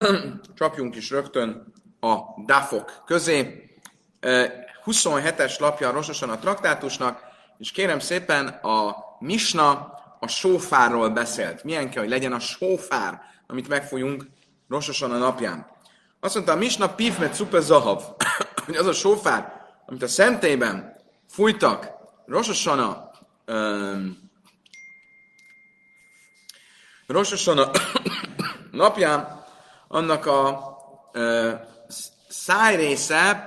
csapjunk is rögtön a dafok közé. 27-es lapja rososan a traktátusnak, és kérem szépen a Misna a sófárról beszélt. Milyen kell, hogy legyen a sófár, amit megfújunk rososan a napján. Azt mondta, a Misna pivmet szuper zahav, hogy az a sófár, amit a szentében fújtak rososan a um, a napján, annak a uh, szájrésze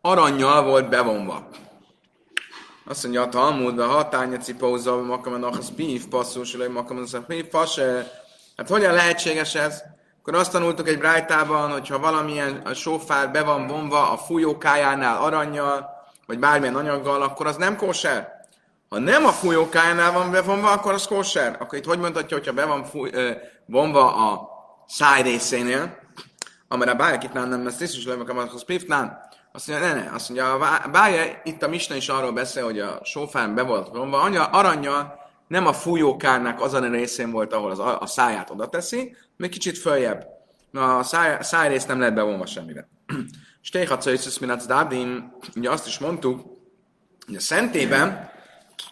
aranyjal volt bevonva. Azt mondja a Talmud, a hatánya cipóza, makaman achas bív, passzus, vagy makaman bív, Hát hogyan lehetséges ez? Akkor azt tanultuk egy brájtában, hogyha valamilyen a sófár be van vonva a fújókájánál aranyjal, vagy bármilyen anyaggal, akkor az nem kóser. Ha nem a fújókájánál van bevonva, akkor az kóser. Akkor itt hogy mondhatja, hogyha be van fúj, ö, vonva a száj részénél, amire a bájak itt nem ezt is lövök a Piftnán, azt mondja, ne, ne, azt mondja, a bája, itt a Misna is arról beszél, hogy a sófán be volt vonva, aranyjal nem a fújókárnak azon a részén volt, ahol az, a száját oda teszi, még kicsit följebb. Na, a száj, szájrész nem lehet bevonva semmire. Stéhatsa és Minac Dádim, ugye azt is mondtuk, hogy a szentében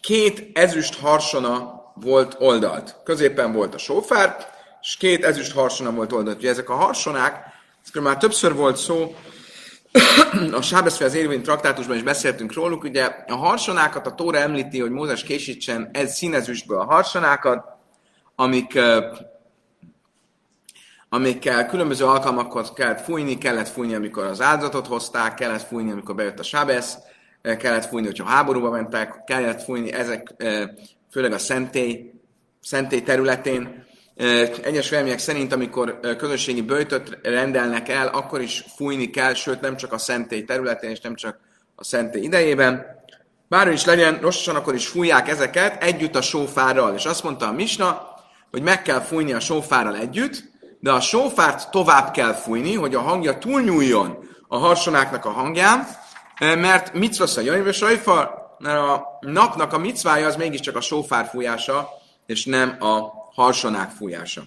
két ezüst harsona volt oldalt. Középen volt a sófár, és két ezüst harsona volt oldalt. Ugye ezek a harsonák, ezekről már többször volt szó, a Sábeszfe az érvény traktátusban is beszéltünk róluk, ugye a harsonákat a Tóra említi, hogy Mózes készítsen ez színezüstből a harsonákat, amik, amikkel különböző alkalmakkor kellett fújni, kellett fújni, amikor az áldozatot hozták, kellett fújni, amikor bejött a Sábesz, kellett fújni, hogyha háborúba mentek, kellett fújni ezek, főleg a szentély, szentély területén, egyes vélemények szerint, amikor közösségi böjtöt rendelnek el, akkor is fújni kell, sőt nem csak a szentély területén, és nem csak a szentély idejében. Bármi is legyen, rosszasan akkor is fújják ezeket együtt a sófárral. És azt mondta a Misna, hogy meg kell fújni a sófárral együtt, de a sófárt tovább kell fújni, hogy a hangja túlnyúljon a harsonáknak a hangján, mert mit a jön, sajfar, mert a napnak a micvája az mégiscsak a sófár fújása, és nem a harsonák fújása.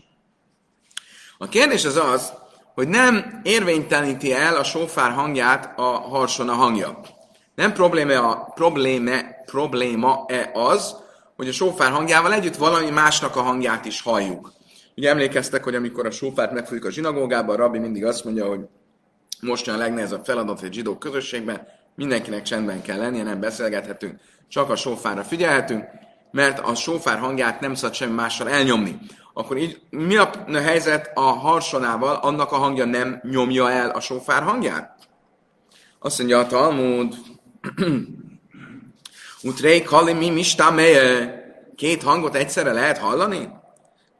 A kérdés az az, hogy nem érvényteleníti el a sofár hangját a harsona hangja. Nem probléma, a probléma, probléma-e az, hogy a sofár hangjával együtt valami másnak a hangját is halljuk. Ugye emlékeztek, hogy amikor a sofárt megfújjuk a zsinagógában, a rabbi mindig azt mondja, hogy most a legnehezebb feladat egy zsidó közösségben, mindenkinek csendben kell lennie, nem beszélgethetünk, csak a sofára figyelhetünk, mert a sófár hangját nem szabad semmi mással elnyomni. Akkor így mi a helyzet a harsonával, annak a hangja nem nyomja el a sófár hangját? Azt mondja a Talmud, Utrei kalimi mistámeje, két hangot egyszerre lehet hallani?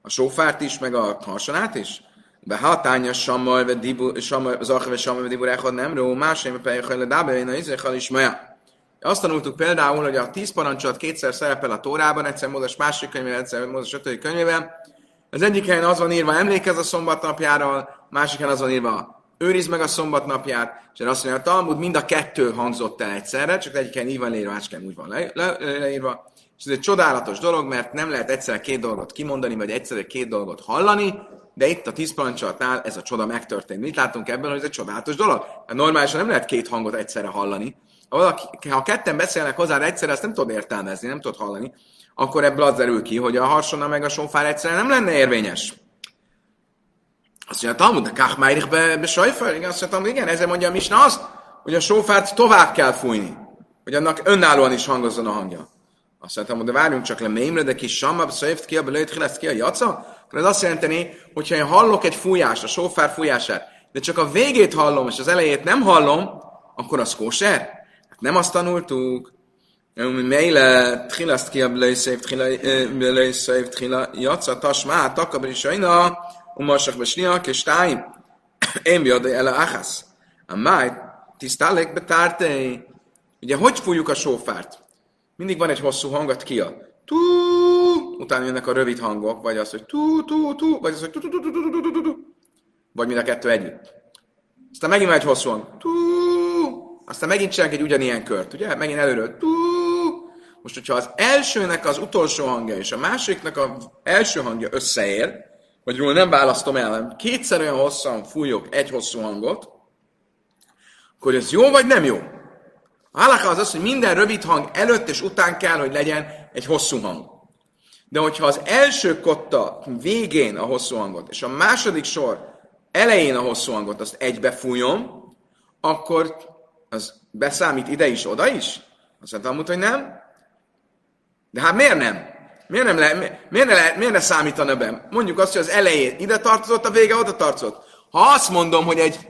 A sófárt is, meg a harsonát is? De hatánya sammal, ve dibu, sammal, zachve sammal, ve dibu nem ró, más nem pejjel, le dábe, én a izéhal is maja. Azt tanultuk például, hogy a tíz parancsolat kétszer szerepel a Tórában, egyszer Mózes másik könyvében, egyszer Mózes ötödik könyvében. Az egyik helyen az van írva, emlékez a szombatnapjáról, másik helyen az van írva, őriz meg a szombatnapját, és azt mondja, a Talmud mind a kettő hangzott el egyszerre, csak egyik helyen így van leírva, másik helyen úgy van le, le, le, leírva. És ez egy csodálatos dolog, mert nem lehet egyszer két dolgot kimondani, vagy egyszerre két dolgot hallani, de itt a tíz parancsolatnál ez a csoda megtörtént. Mit látunk ebből, hogy ez egy csodálatos dolog? Mert normálisan nem lehet két hangot egyszerre hallani, ha, valaki, ha ketten beszélnek hozzá egyszerre, ezt nem tudod értelmezni, nem tudod hallani, akkor ebből az derül ki, hogy a harsona meg a sofár egyszerre nem lenne érvényes. Azt mondja, Talmud, de Kachmáirich be, be sajfer? Igen, azt mondja, igen, ezzel mondja a Misna azt, hogy a sofárt tovább kell fújni, hogy annak önállóan is hangozzon a hangja. Azt mondtam, de várjunk csak le mémre, de kis samab, szöjft ki a belőtt, lesz ki a jaca, akkor ez azt jelenteni, hogyha én hallok egy fújást, a sofár fújását, de csak a végét hallom, és az elejét nem hallom, akkor az kóser? Nem azt tanultuk, Meile tchilaszt ki a blőszév tchila jaca tasmá, takabri sajna, umarsak besnia, kestáim, én biadé ele achasz. A máj, tisztálek betárté. Ugye, hogy fújjuk a sófárt? Mindig van egy hosszú hangat ki tú, utána jönnek a rövid hangok, vagy az, hogy tú, tú, tú, vagy az, hogy tú, tú, tú, tú, tú, tú, tú, tú, vagy mind a kettő együtt. Aztán megint van egy hosszú hang. Tú, aztán megint csinálunk egy ugyanilyen kört, ugye? Megint előről. Most, hogyha az elsőnek az utolsó hangja és a másiknak az első hangja összeér, vagy róla nem választom el, hanem kétszer olyan hosszan fújok egy hosszú hangot, akkor ez jó vagy nem jó? A az az, hogy minden rövid hang előtt és után kell, hogy legyen egy hosszú hang. De hogyha az első kotta végén a hosszú hangot, és a második sor elején a hosszú hangot, azt egybe fújom, akkor az beszámít ide is, oda is? Azt mondtam, hogy nem. De hát miért nem? Miért, nem le, miért, ne le, miért ne számítana be? Mondjuk azt, hogy az elején ide tartozott, a vége oda tartozott. Ha azt mondom, hogy egy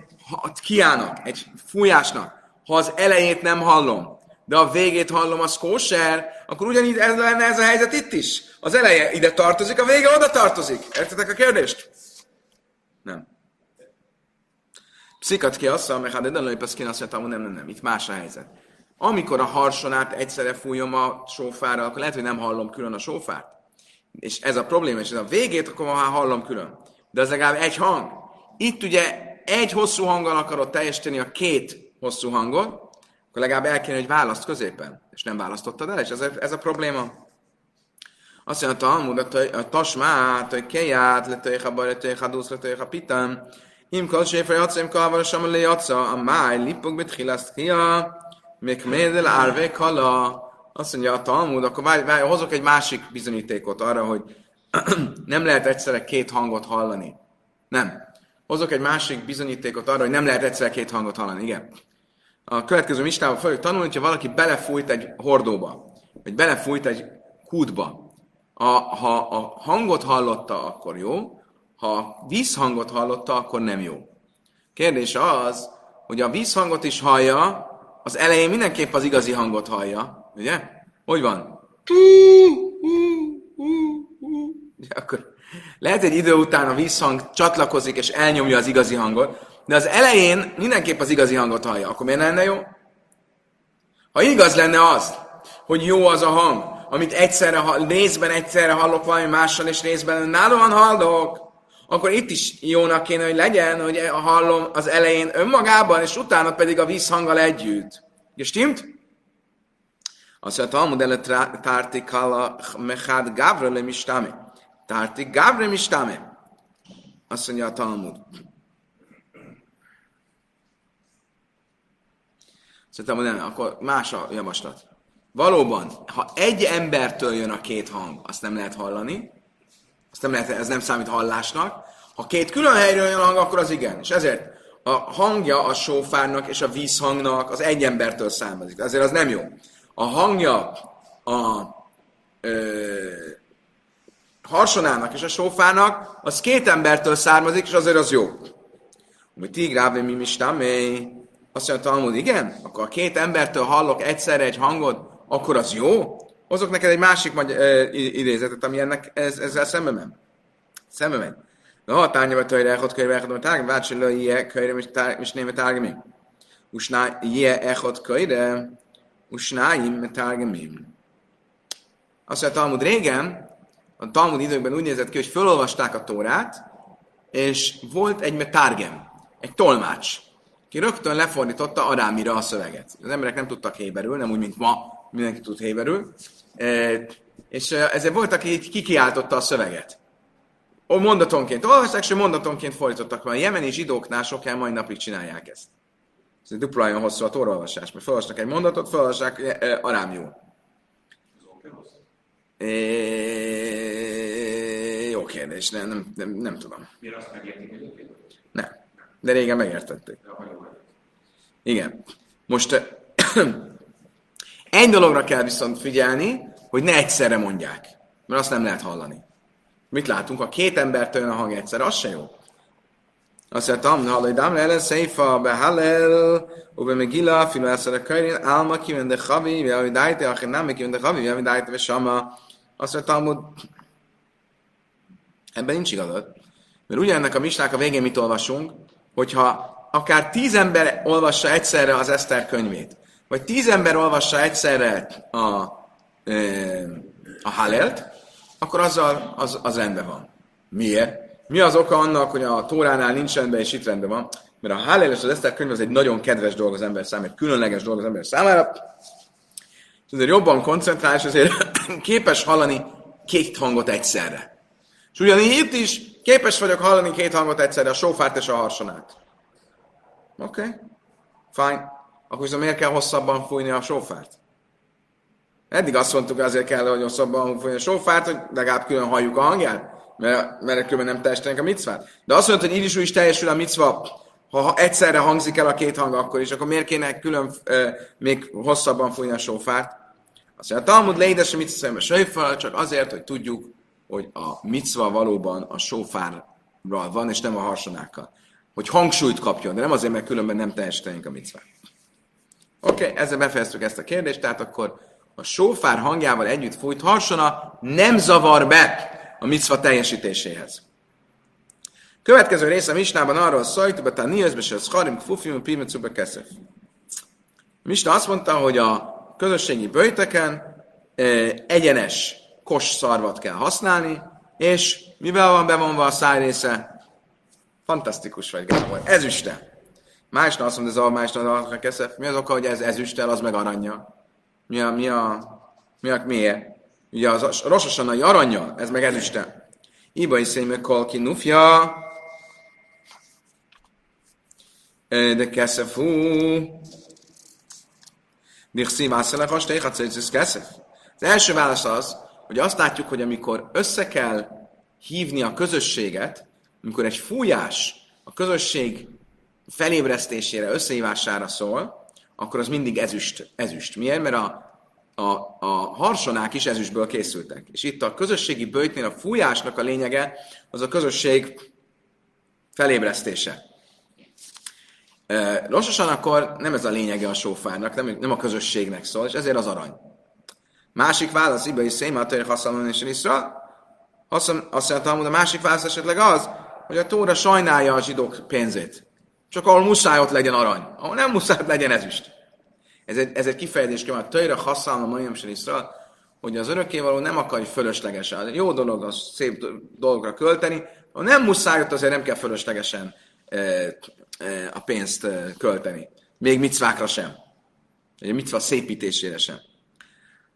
kiának, egy fújásnak, ha az elejét nem hallom, de a végét hallom, az kóser, akkor ugyanígy ez lenne ez a helyzet itt is. Az eleje ide tartozik, a vége oda tartozik. Értetek a kérdést? Nem. Pszikat ki azt mondja, hát de nem azt mondja, nem, nem, nem, itt más a helyzet. Amikor a harsonát egyszerre fújom a sófára, akkor lehet, hogy nem hallom külön a sófát. És ez a probléma, és ez a végét, akkor már hallom külön. De az legalább egy hang. Itt ugye egy hosszú hanggal akarod teljesíteni a két hosszú hangot, akkor legalább el kéne, hogy választ középen. És nem választottad el, és ez a, ez a probléma. Azt mondja, a Talmud, a tasmát, a keját, letöjha baj, letöjha dusz, letöjha pitán, séfer jatsa, im kol avar sam le jatsa, a máj, lipok betchilaszt kia, még médel árve kala. Azt mondja a Talmud, akkor várj, várj, hozok egy másik bizonyítékot arra, hogy nem lehet egyszerre két hangot hallani. Nem. Hozok egy másik bizonyítékot arra, hogy nem lehet egyszerre két hangot hallani. Igen. A következő mistában fogjuk tanulni, hogyha valaki belefújt egy hordóba, vagy belefújt egy kútba. A, ha a hangot hallotta, akkor jó, ha vízhangot hallotta, akkor nem jó. Kérdés az, hogy a vízhangot is hallja, az elején mindenképp az igazi hangot hallja, ugye? Hogy van? akkor lehet egy idő után a vízhang csatlakozik és elnyomja az igazi hangot, de az elején mindenképp az igazi hangot hallja. Akkor miért lenne jó? Ha igaz lenne az, hogy jó az a hang, amit egyszerre, részben egyszerre hallok valami mással, és részben nálóan hallok, akkor itt is jónak kéne, hogy legyen, hogy hallom az elején önmagában, és utána pedig a vízhanggal együtt. Gestimmt? Azt mondja, Talmud előtt tárti kala mechad gavre le mistame. Tárti gavre mistame. Azt mondja a Talmud. Szerintem, nem, akkor más a javaslat. Valóban, ha egy embertől jön a két hang, azt nem lehet hallani, azt nem lehet, ez nem számít hallásnak. Ha két külön helyről jön a hang, akkor az igen. És ezért a hangja a sófárnak és a vízhangnak az egy embertől származik. Ezért az nem jó. A hangja a ö, harsonának és a sófának, az két embertől származik, és azért az jó. Mi tigráve mi mistamé. Azt mondja Talmud, igen? Akkor a két embertől hallok egyszerre egy hangot, akkor az jó? Hozok neked egy másik magy- idézetet, ami ennek ez, ezzel szembe men. Szembe men. De ha tárgya tőle echot könyve echot, mert tárgya, vácsi le iye könyve, és néve tárgya mi. Usná iye echot könyve, usnáim tárgya mi. Azt mondja, Talmud régen, a Talmud időkben úgy nézett ki, hogy felolvasták a Tórát, és volt egy metárgem, egy tolmács, ki rögtön lefordította arámira a szöveget. Az emberek nem tudtak héberül, nem úgy, mint ma mindenki tud héberül, és ezért volt, aki kikiáltotta a szöveget. Ó, mondatonként olvasták, és mondatonként fordítottak. Mert a jemeni zsidóknál sok el mai napig csinálják ezt. Ez egy dupla olyan hosszú a torolvasás, mert felolvasnak egy mondatot, felolvassák arámjól. É, jó kérdés, nem, nem, nem, nem tudom. Miért azt megértik Nem, de régen megértették. Igen. Most egy dologra kell viszont figyelni, hogy ne egyszerre mondják, mert azt nem lehet hallani. Mit látunk? Ha két embertől a hang egyszer, az se jó. Azt mondja, Tam, hallaj, dám le, szeifa, be hallel, ube megila, filo eszere körin, álma kiven de chavi, ve ahogy dájte, akár nem kiven de chavi, ve ahogy dájte, sama. Azt mondja, Talmud, ebben nincs igazad. Mert ugyanennek a misnák a végén mit olvasunk, hogyha akár tíz ember olvassa egyszerre az Eszter könyvét, vagy tíz ember olvassa egyszerre a, a Halelt, akkor azzal az, az rendben van. Miért? Mi az oka annak, hogy a Tóránál nincs rendben, és itt rendben van? Mert a Hallel és az Eszter könyv az egy nagyon kedves dolog az ember számára, egy különleges dolog az ember számára. És azért jobban koncentrál, és azért képes hallani két hangot egyszerre. És ugyanígy itt is képes vagyok hallani két hangot egyszerre, a sófárt és a harsonát. Oké, okay. fine. Akkor viszont miért kell hosszabban fújni a sófárt? Eddig azt mondtuk, azért kell, hogy hosszabban fújni a sófárt, hogy legalább külön halljuk a hangját, mert, mert különben nem teljesítenek a micvát. De azt mondta, hogy így is úgy is teljesül a micva, ha egyszerre hangzik el a két hang akkor is, akkor miért kéne külön uh, még hosszabban fújni a sófárt? Azt mondja, a Talmud leidese mit szembe sejfal, csak azért, hogy tudjuk, hogy a micva valóban a sófárral van, és nem a harsonákkal. Hogy hangsúlyt kapjon, de nem azért, mert különben nem teljesítenénk a micvát. Oké, okay, ezzel befejeztük ezt a kérdést, tehát akkor a sófár hangjával együtt fújt harsona nem zavar be a micva teljesítéséhez. Következő része a Misnában arról szól, hogy a Niözbe se Scharim Kfufim Pimecuba Keszef. Misna azt mondta, hogy a közösségi böjteken e, egyenes kos szarvat kell használni, és mivel van bevonva a szájrésze? Fantasztikus vagy, Gábor. Ezüste. Másnap azt mondja, ez a másnap a keszef. Mi az oka, hogy ez ezüstel, az meg aranya? Mi a, mi a, mi a, miért? Ugye az rososanai aranya, ez meg ezüstel. Iba is széme kolki nufja, de keszefú, az első válasz az, hogy azt látjuk, hogy amikor össze kell hívni a közösséget, amikor egy fújás a közösség felébresztésére, összehívására szól, akkor az mindig ezüst. ezüst. Miért? Mert a, a, a harsonák is ezüstből készültek. És itt a közösségi bőjtnél a fújásnak a lényege az a közösség felébresztése. Lassosan akkor nem ez a lényege a sófárnak, nem, nem a közösségnek szól, és ezért az arany. Másik válasz, Iba is Széma, Törj Haszalon és Iszra. Azt mondta, a másik válasz esetleg az, hogy a Tóra sajnálja a zsidók pénzét. Csak ahol muszáj ott legyen arany. Ahol nem muszáj ott legyen ezüst. Ez egy, ez egy kifejezés, hogy a Törj Haszalon, a Majam Iszra, hogy az örökkévaló nem akar fölöslegesen. Jó dolog az szép dolgokra költeni, ha nem muszáj, ott azért nem kell fölöslegesen a pénzt költeni. Még micvákra sem. A micva szépítésére sem.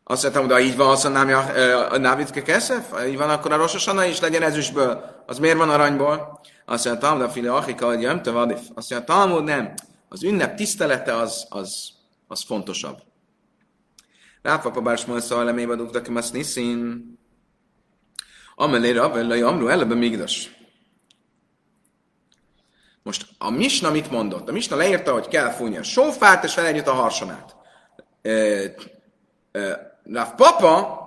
Azt mondtam, de így van, azt mondám, a Návidke Keszef? Így van, akkor a Rososana is legyen ezüstből. Az miért van aranyból? Azt mondja, de a file Achika, hogy jömte vadif. Azt mondja, Talmud nem. Az ünnep tisztelete az, az, az fontosabb. Ráfapa bár smol szal lemébe dugtak, azt niszin. Amelé, amru, elebe migdas. Most a Misna mit mondott? A Misna leírta, hogy kell fújni a sófát, és vele a harsonát. Rav Papa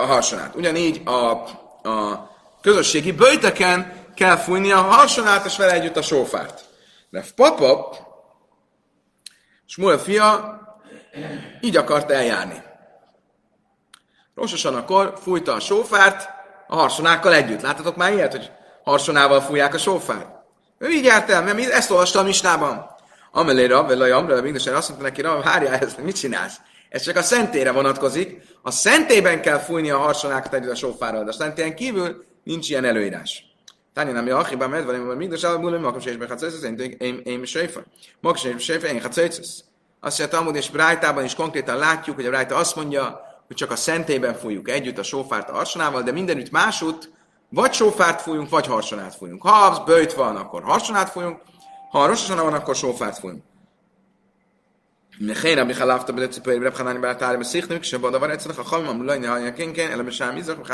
a harsonát. Ugyanígy a, a közösségi böjteken kell fújni a harsonát, és vele együtt a sófát. Rav Papa, Smuel fia, így akart eljárni. Rososan akkor fújta a sófárt a harsonákkal együtt. Láttatok már ilyet, hogy harsonával fújják a sófát. Ő így járt el, mert ezt olvasta a misnában. Amelé Rab, vagy Amra, Migdesen azt mondta neki, Rab, hárjál, ezt mit csinálsz? Ez csak a szentére vonatkozik. A szentében kell fújni a harsonákat együtt a sófáról, de a szentéren kívül nincs ilyen előírás. Tányi nem jó, akiben med van, hogy mindes elbúlom, makas és bechatszajsz, én én én sejfa. Makas és sejfa, én hatszajsz. Azt mondja, Talmud és Brájtában is konkrétan látjuk, hogy a Brájta azt mondja, hogy csak a szentében fújjuk együtt a sófárt a harsonával, de mindenütt másút vagy sófárt fújunk, vagy harsonát fújunk. Ha bőjt van, akkor harsonát fújunk, ha a rososana van, akkor sófárt fújunk. מכן רבי חלפת בדציפוי רב חנני באתר בשיחנוק שבו דבר אצלך חכמים אמרו לו נהיה כן כן אלא בשם מזרח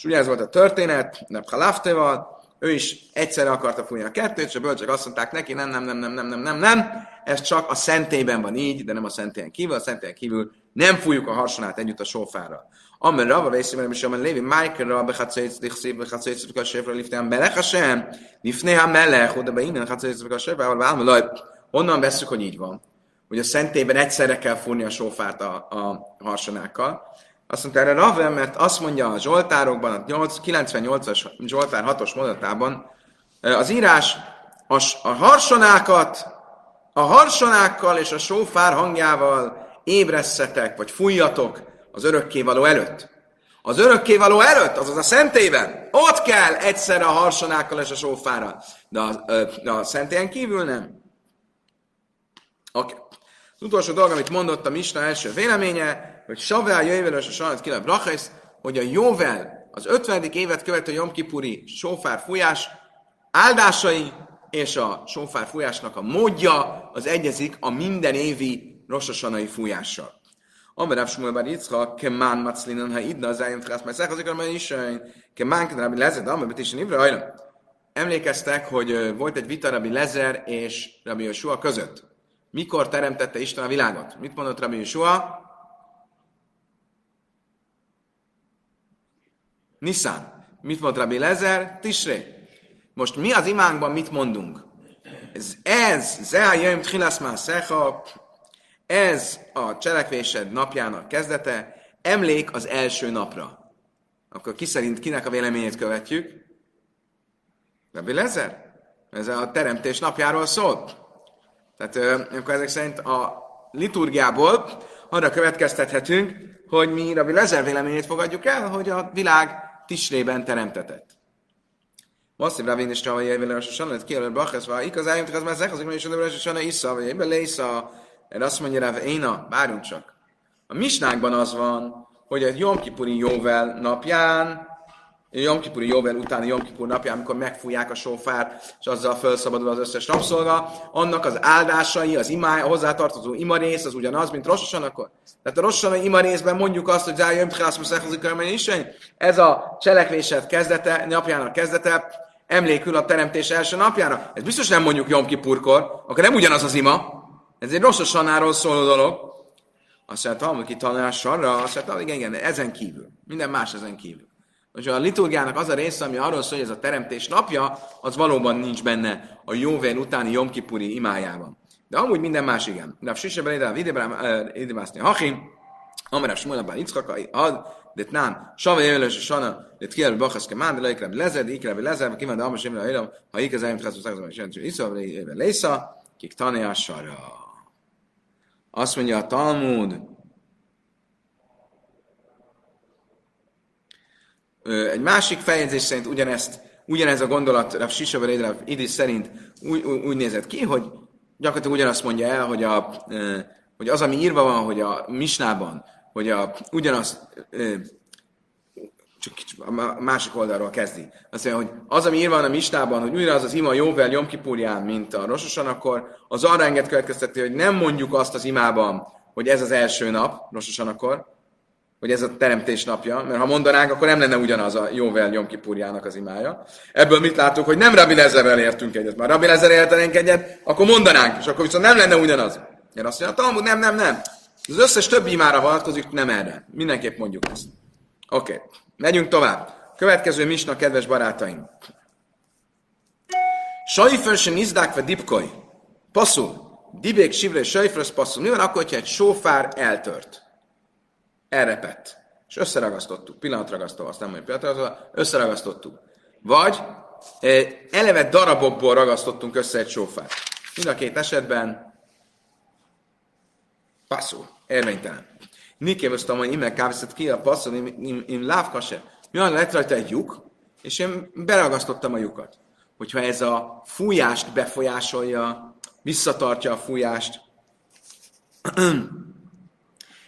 és ugye ez volt a történet, Reb Halafteval, ő is egyszerre akarta fújni a kettőt, és a bölcsök azt mondták neki, nem, nem, nem, nem, nem, nem, nem, nem, ez csak a szentében van így, de nem a szentélyen kívül, a szentélyen kívül nem fújjuk a harsonát együtt a sófára. Amen Rava részében is, amen Lévi, Michael Rava bechatszaic, dichszív, bechatszaic, a séfra, lifte a melech Hashem, lifne a melech, oda be innen, chatszaic, a séfra, ahol válma, honnan veszük, hogy így van? Hogy a szentében egyszerre kell fúrni a sófát a, a harsonákkal. Azt mondta erre Rava, mert azt mondja a Zsoltárokban, a 98-as Zsoltár 6-os mondatában, az írás a, a harsonákat, a harsonákkal és a sófár hangjával ébresszetek, vagy fújjatok, az örökkévaló előtt. Az örökkévaló előtt, azaz a szentében, ott kell egyszerre a harsonákkal és a sófára. De a, de a szentélyen kívül nem. Oké. Okay. Az utolsó dolog, amit mondott a Misna első véleménye, hogy Savel és a saját kilebb brachesz, hogy a jóvel, az 50. évet követő Jomkipuri sófár fújás áldásai és a sófár fújásnak a módja az egyezik a minden évi rossosanai fújással. Amber Shmuel Bar Yitzchak, kemán maclinan ha idna az eljön tchasz, mert szechazik, amely is, kemán kedve Rabbi Lezer, amely betésen ivra, hajra. Emlékeztek, hogy volt egy vita Rabbi Lezer és Rabbi Joshua között. Mikor teremtette Isten a világot? Mit mondott Rabbi Joshua? Nissan. Mit mond Rabbi Lezer? Tisré. Most mi az imánkban mit mondunk? Ez, ez, Zea Jöjm Tchilaszmán Szecha, ez a cselekvésed napjának kezdete, emlék az első napra. Akkor ki szerint kinek a véleményét követjük? Rabbi Lezer? Ez a teremtés napjáról szólt. Tehát akkor ezek szerint a liturgiából arra következtethetünk, hogy mi Rabbi Lezer véleményét fogadjuk el, hogy a világ Tisrében teremtetett. Most Rabbi is Rava Jével Rosh Hashanah, kijelölt Bachesz, vagy igaz, álljunk, az már zechazik, és a Rosh Hashanah Isza, vagy Jével Lésza, erre azt mondja Rav Éna, várjunk csak. A misnákban az van, hogy a Jom Kipuri Jóvel napján, Jom Jóvel utáni Jom Kipur napján, amikor megfújják a sófárt, és azzal felszabadul az összes rabszolga, annak az áldásai, az imáj, a hozzátartozó imarész, az ugyanaz, mint Rossosan akkor. Tehát a Rossosan imarészben mondjuk azt, hogy Zájön Tchász is, ez a cselekvésed kezdete, napjának kezdete, emlékül a teremtés első napjára. Ez biztos nem mondjuk Jom Kipurkor, akkor nem ugyanaz az ima. Ez egy Rossosanáról szóló dolog. Azt mondja, hogy ki tanulás arra, azt mondja, igen, igen, ezen kívül. Minden más ezen kívül. Most a liturgiának az a része, ami arról szól, hogy ez a teremtés napja, az valóban nincs benne a jóvén utáni Jomkipuri imájában. De amúgy minden más igen. De a Sisebben ide, idebászni Hachim, Amara Shmuel Abba Yitzchakai, ad, de tnán, Sava Jövelös, Sana, de Tkiel Bachasz Kemán, de Laikrab Lezed, Ikrab Lezed, kíván, de Amos Imre Hiram, ha Ike Zayim Tchasz Szakzom, és Jentő Isza, Lésza, kik Egy másik feljegyzés szerint ugyanezt, ugyanez a gondolat Rav Sisavar Rav Idis szerint úgy, úgy nézett ki, hogy gyakorlatilag ugyanazt mondja el, hogy, a, hogy az, ami írva van, hogy a misnában, hogy a, ugyanaz, csak a másik oldalról kezdi. Azt mondja, hogy az, ami írva van a mistában, hogy ugyanaz az ima jóvel Jomkipúrján, mint a Rososan, akkor az arra enged következtetni, hogy nem mondjuk azt az imában, hogy ez az első nap, Rososan akkor, hogy ez a teremtés napja, mert ha mondanánk, akkor nem lenne ugyanaz a Jóvel Jom az imája. Ebből mit látunk, hogy nem Rabbi Lezerrel értünk egyet. Már Rabbi Lezerrel értenénk egyet, akkor mondanánk, és akkor viszont nem lenne ugyanaz. Én azt mondja, Talmud, nem, nem, nem. Az összes többi imára vonatkozik, nem erre. Mindenképp mondjuk ezt. Oké, okay. megyünk tovább. Következő misna, kedves barátaim. Sajfer se nizdák ve dipkoj. Passzul. Dibék sivre sajfer, passzul. Mi van akkor, hogyha egy sófár eltört? Elrepett. És összeragasztottuk. Pillanatragasztó, azt nem mondjuk pillanatragasztó, összeragasztottuk. Vagy eleve darabokból ragasztottunk össze egy sófát. Mind a két esetben passzul, érvénytelen. Niké azt hogy immel kávészett ki a passzul, im lávkase. Mi van, lett rajta egy lyuk, és én beragasztottam a lyukat. Hogyha ez a fújást befolyásolja, visszatartja a fújást,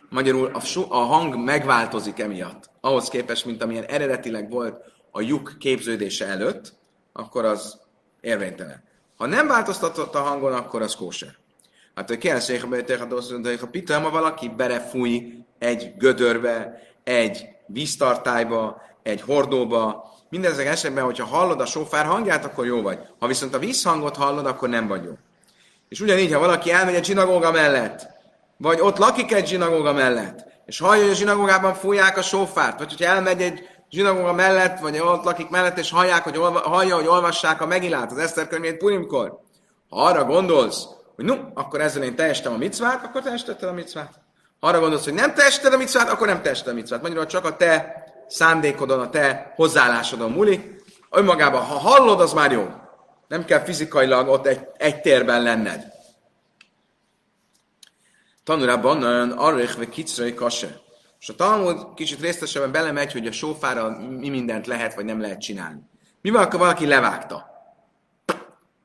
Magyarul a, a hang megváltozik emiatt. Ahhoz képest, mint amilyen eredetileg volt a lyuk képződése előtt, akkor az érvénytelen. Ha nem változtatott a hangon, akkor az kóser. Hát, hogy kell hogy a pita, ha valaki berefúj egy gödörbe, egy víztartályba, egy hordóba, mindezek esetben, hogyha hallod a sofár hangját, akkor jó vagy. Ha viszont a vízhangot hallod, akkor nem vagy jó. És ugyanígy, ha valaki elmegy a zsinagóga mellett, vagy ott lakik egy zsinagóga mellett, és hallja, hogy a zsinagógában fújják a sófárt, vagy hogyha elmegy egy zsinagóga mellett, vagy ott lakik mellett, és hallják, hogy olva, hallja, hogy olvassák a megilát, az Eszter könyvét Purimkor. Ha arra gondolsz, hogy no, akkor ezzel én teljesítem a micvát, akkor teljesítetted a micvát. Ha arra gondolsz, hogy nem teljesíted a micvát, akkor nem teljesíted a micvát. Magyarul csak a te szándékodon, a te hozzáállásodon múlik. Önmagában, ha hallod, az már jó. Nem kell fizikailag ott egy, egy térben lenned. Tanulában arrech ve kicrai kase. És a Talmud kicsit részletesebben belemegy, hogy a sófára mi mindent lehet, vagy nem lehet csinálni. Mi van, akkor valaki levágta?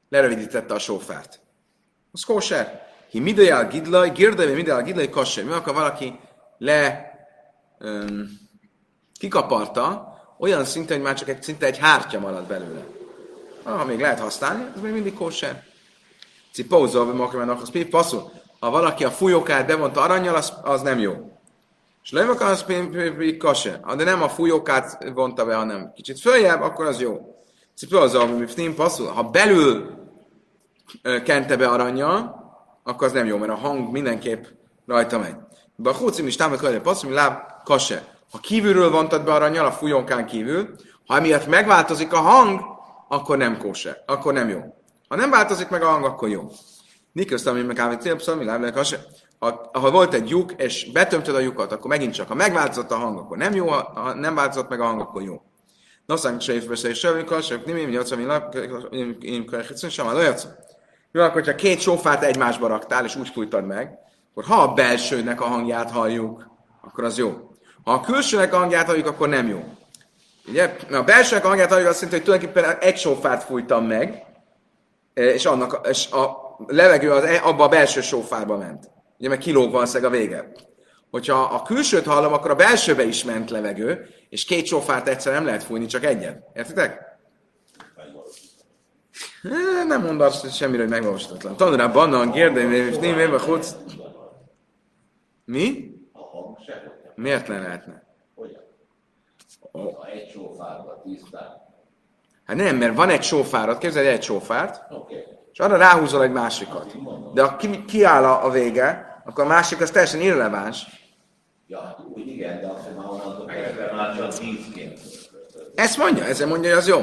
Lerövidítette a sófárt. Az kóser. Hi midajál gidlaj, girdaj, midajál gidlaj kase. Mi van, akkor valaki le um, kikaparta, olyan szinten, hogy már csak egy, szinte egy hártya marad belőle. Ha még lehet használni, az még mindig kóser. Cipózol, vagy makramenak, az passzol. Ha valaki a fújókát bevonta aranyjal, az, az nem jó. És levek az kase. De nem a fújókát vonta be, hanem kicsit följebb, akkor az jó. Cipózol, vagy passzol. Ha belül kente be aranyjal, akkor az nem jó, mert a hang mindenképp rajta megy. De a hócim is támad hogy passzol, hogy láb kase. Ha kívülről vontad be aranyjal, a fújónkán kívül, ha emiatt megváltozik a hang, akkor nem kóse, akkor nem jó. Ha nem változik meg a hang, akkor jó. Nikos ami meg lábleg ha, ha volt egy lyuk, és betömtöd a lyukat, akkor megint csak, ha megváltozott a hang, akkor nem jó, ha nem változott meg a hang, akkor jó. Noszánk se évbeszél, és sövünk, se nem én nyolcam, én könyvkörhecen, sem. Jó, akkor, hogyha két sofát egymásba raktál, és úgy fújtad meg, akkor ha a belsőnek a hangját halljuk, akkor az jó. Ha a külsőnek a hangját halljuk, akkor nem jó. Ugye? A belsőnek a hangját halljuk azt jelenti, hogy tulajdonképpen egy sofát fújtam meg, és, annak, és a levegő az, e, abba a belső sofárba ment. Ugye, meg kilóg valószínűleg a vége. Hogyha a külsőt hallom, akkor a belsőbe is ment levegő, és két sofárt egyszer nem lehet fújni, csak egyet. Értitek? Nem mond azt semmire, hogy megvalósítatlan. Tanulá bannan, kérdeni, és nem éve chodsz. Mi? Miért ne lehetne? Tisztán. Hát nem, mert van egy sófárat, képzelj egy sófárt, okay. És arra ráhúzol egy másikat. De ha ki, kiáll a vége, akkor a másik az teljesen irreleváns. Ja, hát úgy igen, de azt már onnantól kezdve már csak tízként. Ezt mondja, ezzel mondja, hogy az jó.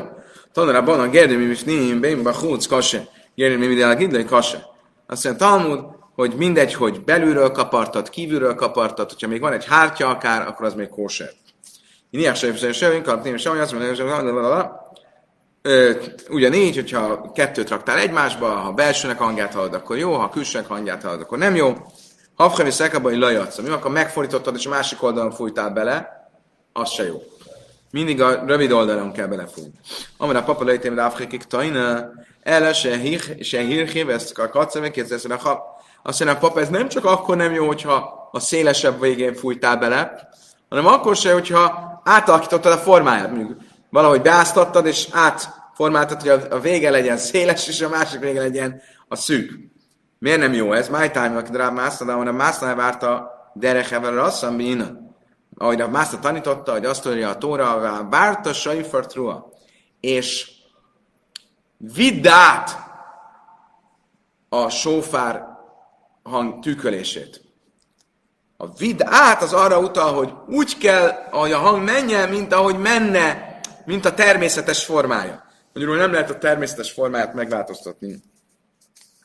Tanulá banan, mi is nim, bén, bachúc, kase. Gérdemi, mi de gidlai, kase. Azt mondja, Talmud, hogy mindegy, hogy belülről kapartad, kívülről kapartad, hogyha még van egy hártya akár, akkor az még kóser. Én ilyen mondja, ugyanígy, hogyha kettőt raktál egymásba, ha belsőnek hangját hallod, akkor jó, ha külsőnek hangját hallod, akkor nem jó. Hafkemi szekabbai lajatsz, mi akkor megfordítottad, és másik oldalon fújtál bele, az se jó. Mindig a rövid oldalon kell belefújni. Amire a papa lejtém, de afrikik tajna, ele se hír, se hír, ezt a kérdezzen a ha. Azt mondja, a papa, ez nem csak akkor nem jó, hogyha a szélesebb végén fújtál bele, hanem akkor se, hogyha átalakítottad a formáját. Mondjuk valahogy beáztattad, és átformáltad, hogy a vége legyen széles, és a másik vége legyen a szűk. Miért nem jó ez? My time, aki dráb mászta, de a mászta várta derechevel rasszam bína. Ahogy a mászta tanította, hogy azt mondja a tóra, várta sajfartrua. És vidd át a sófár hang tűkölését. A vid át az arra utal, hogy úgy kell, hogy a hang menjen, mint ahogy menne, mint a természetes formája. Magyarul nem lehet a természetes formáját megváltoztatni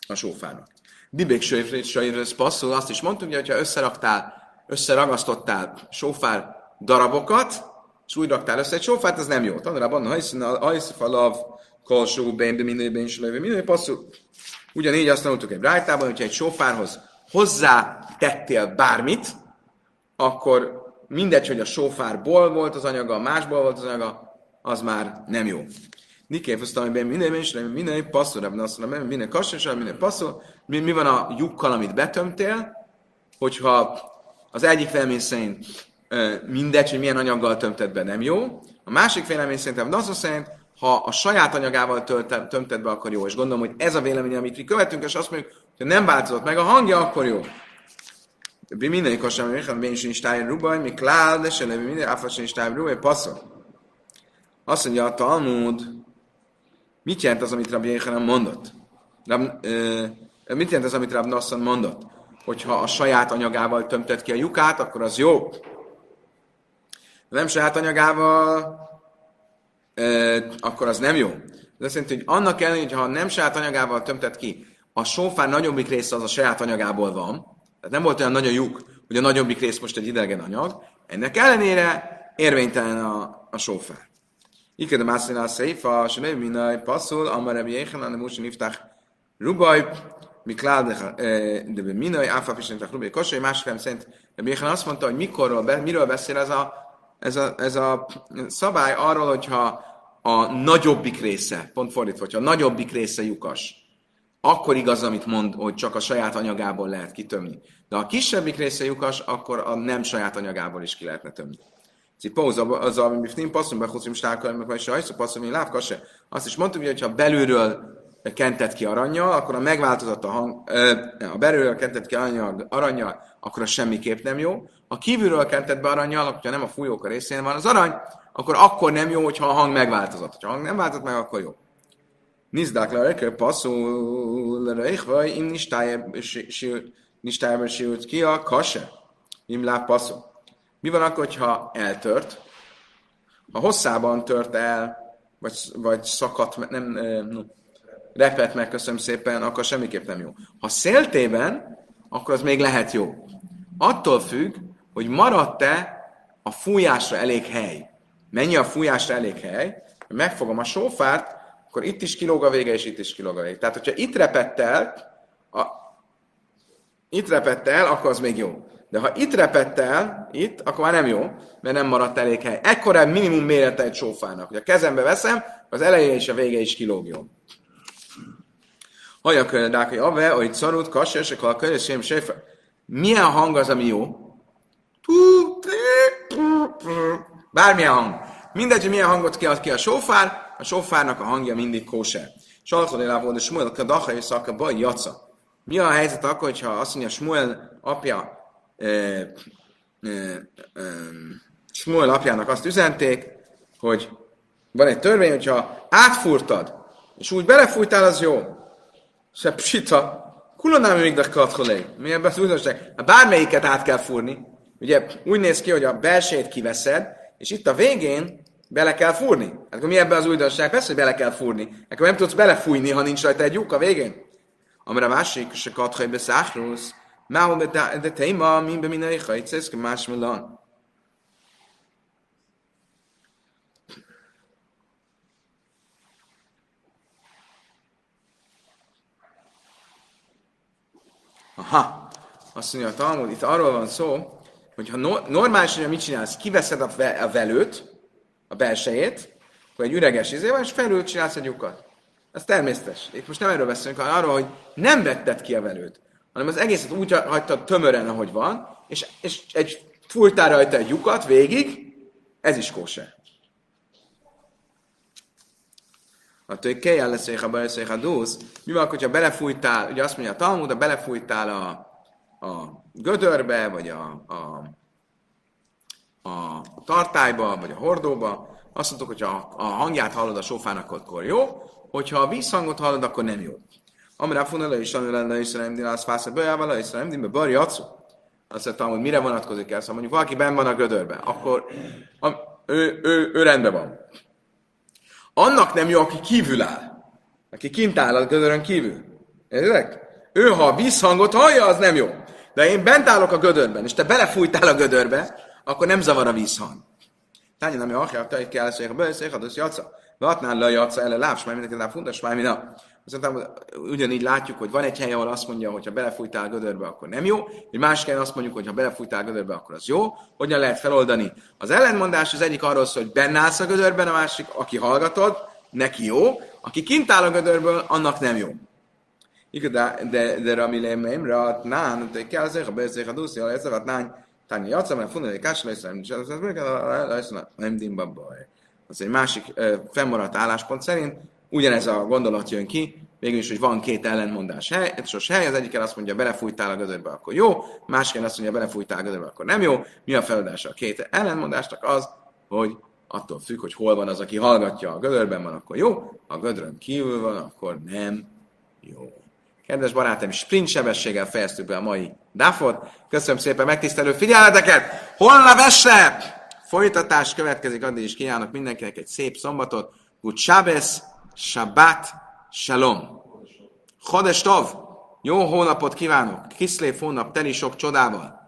a sófának. Dibék Söjfrét passzol, azt is mondtuk, hogy ha összeraktál, összeragasztottál sófár darabokat, és úgy raktál össze egy sófát, az nem jó. Tanulában hajszfalav, kolsó, bén, minden, bén, minden passzol. Ugyanígy azt mondtuk egy rájtában, hogyha egy sófárhoz hozzá tettél bármit, akkor mindegy, hogy a sófárból volt az anyaga, másból volt az anyaga, az már nem jó. Mondom, hogy minden, minden, minden passzol, ebben azt minden kassos, minden passzol. Mi, mi van a lyukkal, amit betömtél, hogyha az egyik vélemény szerint mindegy, hogy milyen anyaggal tömted be, nem jó. A másik vélemény szerint, az szerint, ha a saját anyagával tömted be, akkor jó. És gondolom, hogy ez a vélemény, amit mi követünk, és azt mondjuk, hogy nem változott meg a hangja, akkor jó. De minden kosem, hogy ben is nincs tájén rubaj, mi klál, de se levi minden, áfa nincs tájén rubaj, passzol. Azt mondja a Talmud, mit jelent az, amit Rabbi Yechanan mondott? Rab, ö, mit jelent az, amit Rabbi Nassan mondott? Hogyha a saját anyagával tömted ki a lyukát, akkor az jó. Nem saját anyagával, ö, akkor az nem jó. Ez azt jelenti, hogy annak ellenére, hogy ha nem saját anyagával tömted ki, a sófár nagyobbik része az a saját anyagából van, tehát nem volt olyan nagy a lyuk, hogy a nagyobbik rész most egy idegen anyag, ennek ellenére érvénytelen a, a sófár. Iked a mászlina a széfa, se nem minaj passzul, amar ebbi éhen, nem most niftach rubaj, mi de minaj, áfa fisnitach rubaj kosai, nem szerint ebbi éhen azt mondta, hogy mikorról, miről beszél ez a, ez a, ez a szabály arról, hogyha a nagyobbik része, pont fordítva, hogyha a nagyobbik része lyukas, akkor igaz, amit mond, hogy csak a saját anyagából lehet kitömni. De ha a kisebbik része lyukas, akkor a nem saját anyagából is ki lehetne tömni. Cipóz az, ami bifnim, passzum be, huszim stákkal, meg vagy hajszó, passzum, mi láv, se. Azt is mondtuk, hogy ha belülről kentett ki aranyjal, akkor a megváltozott a hang, a belülről kentett ki aranyjal, akkor az semmiképp nem jó. Ha kívülről kentett be aranyjal, hogyha nem a fújók a részén van az arany, akkor akkor nem jó, hogyha a hang megváltozott. Ha a hang nem változott meg, akkor jó. Nizdák le, hogy passzul, vagy im nistájában sült ki a kase. Im láb passzul. Mi van akkor, ha eltört? Ha hosszában tört el, vagy, vagy szakadt, nem, no, repett meg, köszönöm szépen, akkor semmiképp nem jó. Ha széltében, akkor az még lehet jó. Attól függ, hogy maradt-e a fújásra elég hely. Mennyi a fújásra elég hely, megfogom a sófárt, akkor itt is kilóg a vége, és itt is kilóg a vége. Tehát, hogyha itt repett el, a, itt repett el, akkor az még jó. De ha itt repett el, itt, akkor már nem jó, mert nem maradt elég hely. Ekkora minimum mérete egy sófának. Hogy a kezembe veszem, az eleje és a vége is kilógjon. Haja könyvdák, hogy ave, hogy szarult, kasses, a kalkörösém, séfer. Milyen hang az, ami jó? Bármilyen hang. Mindegy, hogy milyen hangot kiad ki a sófár, a sófárnak a hangja mindig kóser. Salkod elávod, és Smuel Kadaha és Szaka Baj Jaca. Mi a helyzet akkor, hogyha azt mondja Smuel apja, Smuel apjának azt üzenték, hogy van egy törvény, hogyha átfúrtad, és úgy belefújtál, az jó. Se psita, kulonám még de Mi ebben az újdonság? Hát bármelyiket át kell fúrni. Ugye úgy néz ki, hogy a belsejét kiveszed, és itt a végén bele kell fúrni. Hát akkor mi ebben az újdonság? Persze, hogy bele kell fúrni. Akkor nem tudsz belefújni, ha nincs rajta egy lyuk a végén. Amire a másik, se katchai beszáhrusz, máhol de téma, min be minai hajcesz, más milan. Aha, azt mondja a Talmud, itt arról van szó, hogy ha no, normálisan mit csinálsz, kiveszed a, ve, a velőt, a belsejét, akkor egy üreges izével, és felül csinálsz egy lyukat. Ez természetes. Itt most nem erről beszélünk, hanem arról, hogy nem vetted ki a velőt, hanem az egészet úgy hagytad tömören, ahogy van, és, és egy fújtál rajta egy lyukat végig, ez is kóse. A tők kell lesz, ha beleszék a dúsz. Mi van, hogyha belefújtál, ugye azt mondja a Talmud, ha belefújtál a, a gödörbe, vagy a, a, a tartályba, vagy a hordóba, azt mondtuk, hogy ha a hangját hallod a sofának, akkor jó, hogyha a vízhangot hallod, akkor nem jó. Amire funele is, amire lenne is nem din, az fász, bejával, és nem din, bari acu. Azt mondtam, hogy mire vonatkozik el, szóval mondjuk valaki benn van a gödörbe, akkor a, ő, ő, ő, rendben van. Annak nem jó, aki kívül áll. Aki kint áll a gödörön kívül. Értek? Ő, ha a vízhangot hallja, az nem jó. De én bent állok a gödörben, és te belefújtál a gödörbe, akkor nem zavar a vízhang. Tányi nem jó, te egy kell, hogy beszélj, ha az jaca. Vatnál le a jaca, ele lábs, majd mindenki fundas, majd Aztán ugyanígy látjuk, hogy van egy hely, ahol azt mondja, hogy ha belefújtál a gödörbe, akkor nem jó, egy másik helyen azt mondjuk, hogy ha belefújtál a gödörbe, akkor az jó. Hogyan lehet feloldani? Az ellenmondás az egyik arról szól, hogy benne állsz a gödörben, a másik, aki hallgatod, neki jó, aki kint áll a gödörből, annak nem jó. de, de, de Rami Memra, Nán, de kell beszél a duszi, ha ez a Nán, Tányi Jaca, mert fundani kásra, és nem dimba baj. Az egy másik fennmaradt álláspont szerint ugyanez a gondolat jön ki, végülis, hogy van két ellentmondás hely, sos hely, az egyik azt mondja, belefújtál a gödörbe, akkor jó, másik azt mondja, belefújtál a gödörbe, akkor nem jó. Mi a feloldása a két ellentmondásnak? Az, hogy attól függ, hogy hol van az, aki hallgatja, a gödörben van, akkor jó, a gödrön kívül van, akkor nem jó. Kedves barátaim, sprint sebességgel fejeztük be a mai dáfot. Köszönöm szépen megtisztelő figyelmeteket! Holnap este folytatás következik, addig is kívánok mindenkinek egy szép szombatot. Good Shabbos, Shabbat, Shalom. Chodes Tov! Jó hónapot kívánok! Kiszlév hónap teli sok csodával!